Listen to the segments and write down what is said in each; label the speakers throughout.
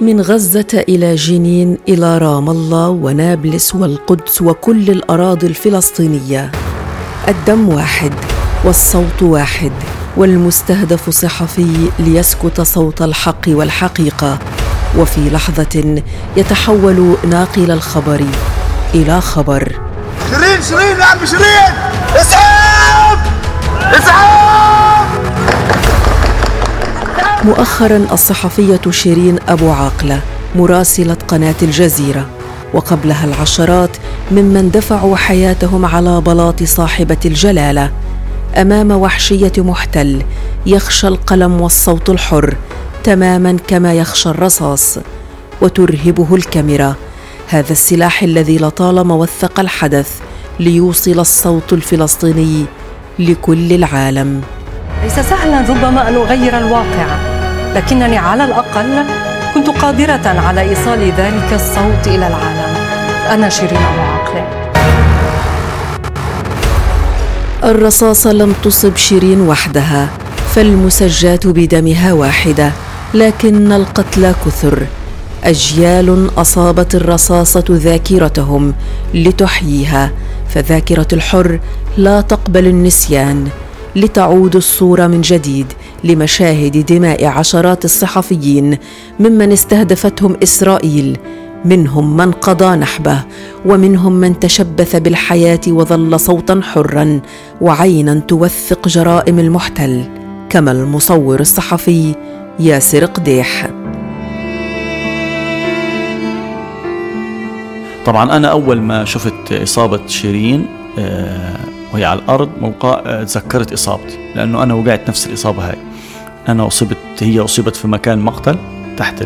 Speaker 1: من غزة إلى جنين إلى رام الله ونابلس والقدس وكل الأراضي الفلسطينية. الدم واحد والصوت واحد والمستهدف صحفي ليسكت صوت الحق والحقيقة. وفي لحظة يتحول ناقل الخبر إلى خبر.
Speaker 2: شيرين شيرين يا عم شيرين! اسعاف اسعاف
Speaker 1: مؤخرا الصحفية شيرين أبو عاقلة مراسلة قناة الجزيرة وقبلها العشرات ممن دفعوا حياتهم على بلاط صاحبة الجلالة. أمام وحشية محتل يخشى القلم والصوت الحر تماما كما يخشى الرصاص وترهبه الكاميرا. هذا السلاح الذي لطالما وثق الحدث ليوصل الصوت الفلسطيني لكل العالم.
Speaker 3: ليس سهلا ربما أن أغير الواقع لكنني على الأقل كنت قادرة على إيصال ذلك الصوت إلى العالم. أنا شيرين أبو عاقله
Speaker 1: الرصاصه لم تصب شيرين وحدها فالمسجات بدمها واحدة لكن القتلى كثر. أجيال أصابت الرصاصة ذاكرتهم لتحييها فذاكرة الحر لا تقبل النسيان. لتعود الصورة من جديد لمشاهد دماء عشرات الصحفيين ممن استهدفتهم إسرائيل. منهم من قضى نحبه ومنهم من تشبث بالحياة وظل صوتا حرا وعينا توثق جرائم المحتل. كما المصور الصحفي ياسر قديح.
Speaker 4: طبعا أنا أول ما شفت إصابة شيرين آه، وهي على الأرض موقع آه، تذكرت إصابتي لأنه أنا وقعت نفس الإصابة هاي. أنا اصبت هي أصيبت في مكان مقتل تحت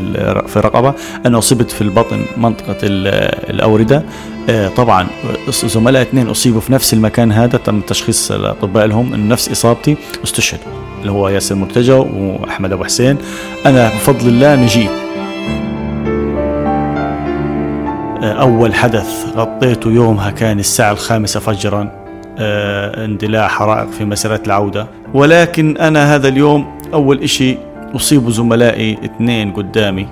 Speaker 4: في الرقبه أنا اصبت في البطن منطقة الأوردة. آه، طبعا زملاء اثنين أصيبوا في نفس المكان هذا تم تشخيص الأطباء لهم انه نفس إصابتي. استشهدوا اللي هو ياسر مرتجى وأحمد أبو حسين. أنا بفضل الله نجيت. آه، أول حدث غطيته يومها كان الساعة الخامسة فجرا. آه، اندلاع حرائق في مسيرة العودة. ولكن أنا هذا اليوم أول إشي أصيب زملائي اثنين قدامي.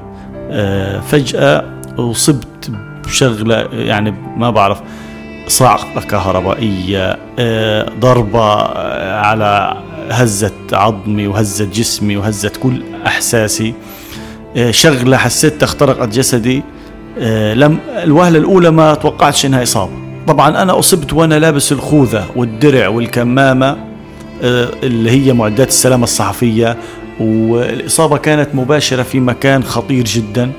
Speaker 4: آه، فجأة أصبت بشغلة يعني ما بعرف صعقة كهربائية ضربة على هزت عظمي وهزت جسمي وهزت كل أحساسي. شغلة حسيت اخترقت جسدي. آه، لم الوهلة الأولى ما توقعتش إنها إصابة. طبعا أنا أصبت وأنا لابس الخوذة والدرع والكمامة آه، اللي هي معدات السلامة الصحفية. والإصابة كانت مباشرة في مكان خطير جدا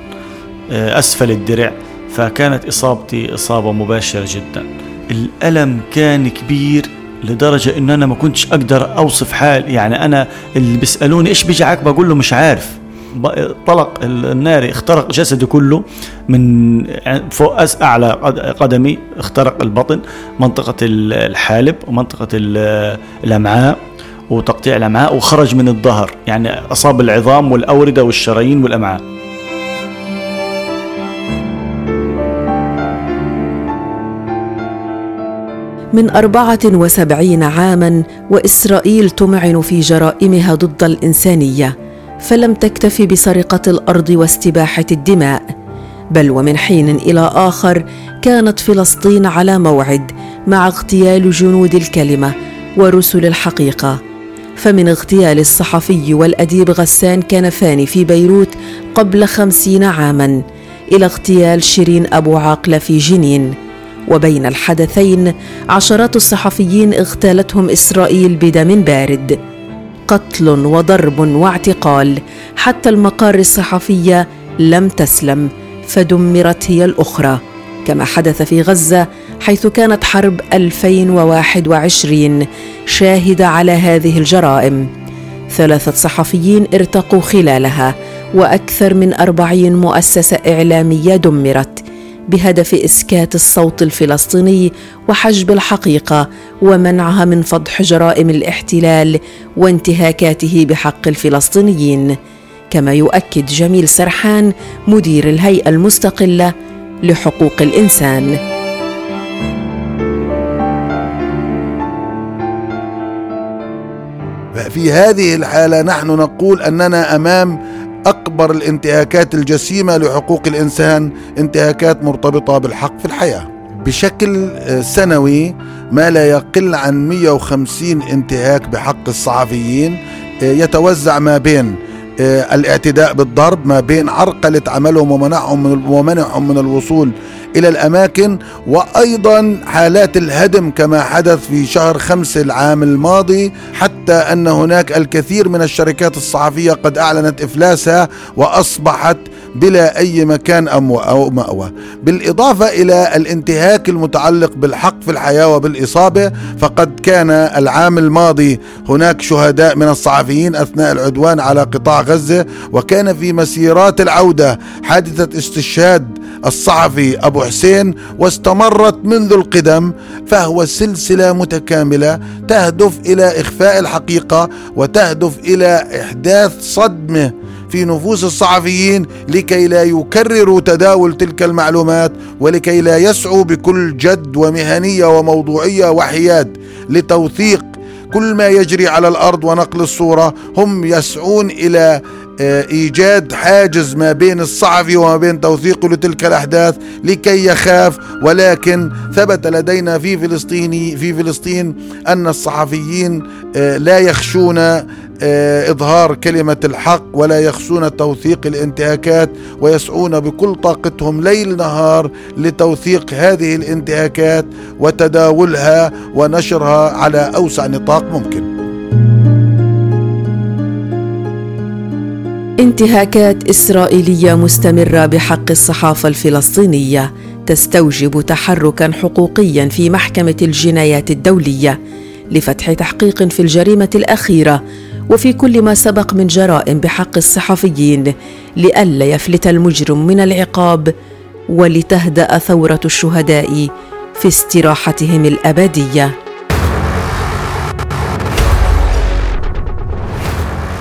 Speaker 4: آه، أسفل الدرع. فكانت إصابتي إصابة مباشرة جدا. الألم كان كبير لدرجة إن أنا ما كنتش أقدر أوصف حال. يعني أنا اللي بيسألوني إيش بيجعك بقول له مش عارف. طلق النار اخترق جسدي كله من فوق أعلى قدمي اخترق البطن منطقة الحالب ومنطقة الأمعاء وتقطيع الأمعاء وخرج من الظهر. يعني أصاب العظام والأوردة والشرايين والأمعاء.
Speaker 1: من أربعة وسبعين عاما وإسرائيل تمعن في جرائمها ضد الإنسانية. فلم تكتف بسرقة الأرض واستباحة الدماء بل ومن حين إلى آخر كانت فلسطين على موعد مع اغتيال جنود الكلمة ورسل الحقيقة. فمن اغتيال الصحفي والأديب غسان كنفاني في بيروت قبل خمسين عاما إلى اغتيال شيرين أبو عاقلة في جنين. وبين الحدثين عشرات الصحفيين اغتالتهم إسرائيل بدم بارد. قتل وضرب واعتقال. حتى المقار الصحفيه لم تسلم فدمرت هي الأخرى. كما حدث في غزة حيث كانت حرب 2021 شاهدة على هذه الجرائم. ثلاثة صحفيين ارتقوا خلالها وأكثر من أربعين مؤسسة إعلامية دمرت. بهدف إسكات الصوت الفلسطيني وحجب الحقيقة ومنعها من فضح جرائم الاحتلال وانتهاكاته بحق الفلسطينيين. كما يؤكد جميل سرحان مدير الهيئة المستقلة لحقوق الإنسان.
Speaker 2: في هذه الحالة نحن نقول أننا أمام
Speaker 5: أكبر الانتهاكات الجسيمة لحقوق الإنسان انتهاكات مرتبطة بالحق في الحياة. بشكل سنوي ما لا يقل عن 150 انتهاك بحق الصحفيين يتوزع ما بين الاعتداء بالضرب ما بين عرقلة عملهم ومنعهم من ومنعهم من الوصول إلى الأماكن وأيضا حالات الهدم كما حدث في شهر خمس العام الماضي حتى أن هناك الكثير من الشركات الصحفية قد أعلنت إفلاسها وأصبحت بلا أي مكان أو مأوى. بالإضافة إلى الانتهاك المتعلق بالحق في الحياة وبالإصابة فقد كان العام الماضي هناك شهداء من الصحفيين أثناء العدوان على قطاع غزة وكان في مسيرات العودة حادثة استشهاد الصحفي أبو حسين واستمرت منذ القدم فهو سلسلة متكاملة تهدف إلى إخفاء الحقيقة وتهدف إلى إحداث صدمة في نفوس الصحفيين لكي لا يكرروا تداول تلك المعلومات ولكي لا يسعوا بكل جد ومهنية وموضوعية وحياد لتوثيق كل ما يجري على الأرض ونقل الصورة هم يسعون إلى إيجاد حاجز ما بين الصحفي وما بين توثيقه لتلك الأحداث لكي يخاف ولكن ثبت لدينا في فلسطين في فلسطين أن الصحفيين آه، لا يخشون آه، إظهار كلمة الحق ولا يخشون توثيق الانتهاكات ويسعون بكل طاقتهم ليل نهار لتوثيق هذه الانتهاكات وتداولها ونشرها على أوسع نطاق ممكن.
Speaker 1: انتهاكات إسرائيلية مستمرة بحق الصحافة الفلسطينية تستوجب تحركا حقوقيا في محكمة الجنايات الدولية لفتح تحقيق في الجريمة الأخيرة وفي كل ما سبق من جرائم بحق الصحفيين لئلا يفلت المجرم من العقاب ولتهدأ ثورة الشهداء في استراحتهم الأبدية.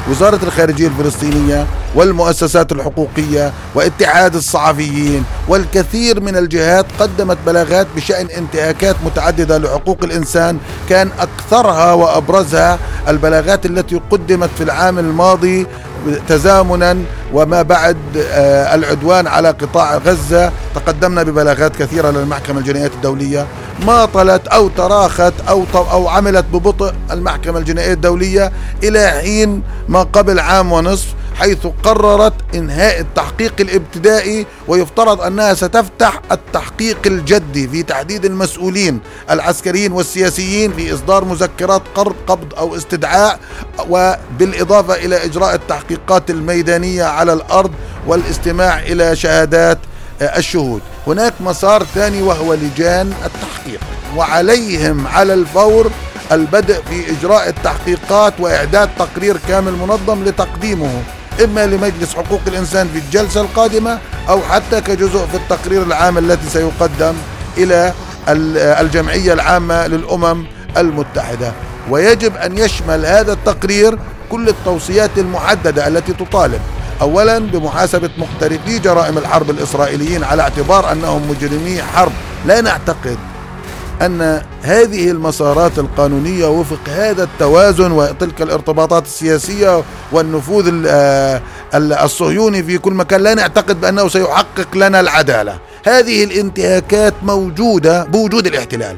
Speaker 5: وزارة الخارجية الفلسطينية والمؤسسات الحقوقية واتحاد الصحفيين والكثير من الجهات قدمت بلاغات بشأن انتهاكات متعددة لحقوق الإنسان كان أكثرها وأبرزها البلاغات التي قدمت في العام الماضي تزامنا وما بعد آه، العدوان على قطاع غزة. تقدمنا ببلاغات كثيرة للمحكمة الجنائية الدولية ماطلت أو تراخت أو, أو عملت ببطء المحكمة الجنائية الدولية إلى حين ما قبل عام ونصف حيث قررت إنهاء التحقيق الابتدائي ويفترض أنها ستفتح التحقيق الجدي في تحديد المسؤولين العسكريين والسياسيين في إصدار مذكرات قرض قبض أو استدعاء وبالإضافة إلى إجراء التحقيقات الميدانية على الأرض والاستماع إلى شهادات الشهود. هناك مسار ثاني وهو لجان التحقيق وعليهم على الفور البدء في إجراء التحقيقات وإعداد تقرير كامل منظم لتقديمه إما لمجلس حقوق الإنسان في الجلسة القادمة أو حتى كجزء في التقرير العام الذي سيقدم إلى الجمعية العامة للأمم المتحدة. ويجب أن يشمل هذا التقرير كل التوصيات المحددة التي تطالب. اولا بمحاسبة محترفي جرائم الحرب الإسرائيليين على اعتبار أنهم مجرمي حرب. لا نعتقد أن هذه المسارات القانونية وفق هذا التوازن وتلك الارتباطات السياسية والنفوذ آه، الصهيوني في كل مكان لا نعتقد بأنه سيحقق لنا العدالة. هذه الانتهاكات موجودة بوجود الاحتلال.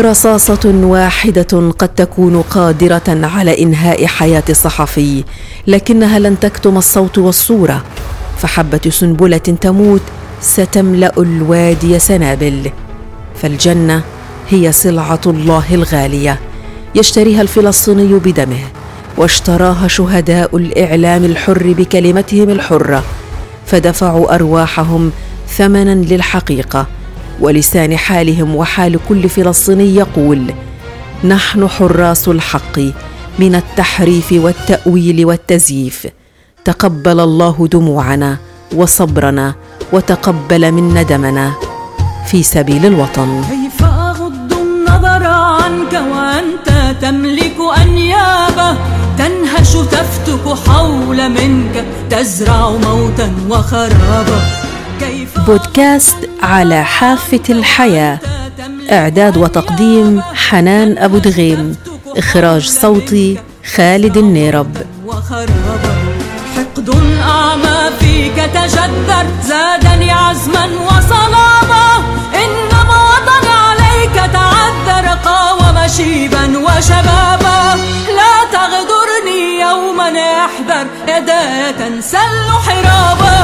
Speaker 1: رصاصة واحدة قد تكون قادرة على إنهاء حياة الصحفي لكنها لن تكتم الصوت والصورة. فحبة سنبلة تموت ستملأ الوادي سنابل. فالجنة هي سلعه الله الغالية. يشتريها الفلسطيني بدمه واشتراها شهداء الإعلام الحر بكلمتهم الحرة. فدفعوا أرواحهم ثمنا للحقيقة. ولسان حالهم وحال كل فلسطيني يقول نحن حراس الحق من التحريف والتأويل والتزييف. تقبل الله دموعنا وصبرنا وتقبل منا دمنا في سبيل الوطن.
Speaker 6: كيف أغض النظر عنك وأنت تملك أنيابه؟ تنهش تفتك حول منك تزرع موتا وخرابا
Speaker 1: بودكاست على حافة الحياة. إعداد وتقديم حنان أبو دغيم. إخراج صوتي خالد النيرب.
Speaker 6: حقد أعمى فيك تجذر. زادني عزما وصلابا. إنما وطن عليك تعذر. قاوم شيبا وشبابا. لا تغدرني يوما أحذر. يداي تنسل حرابا.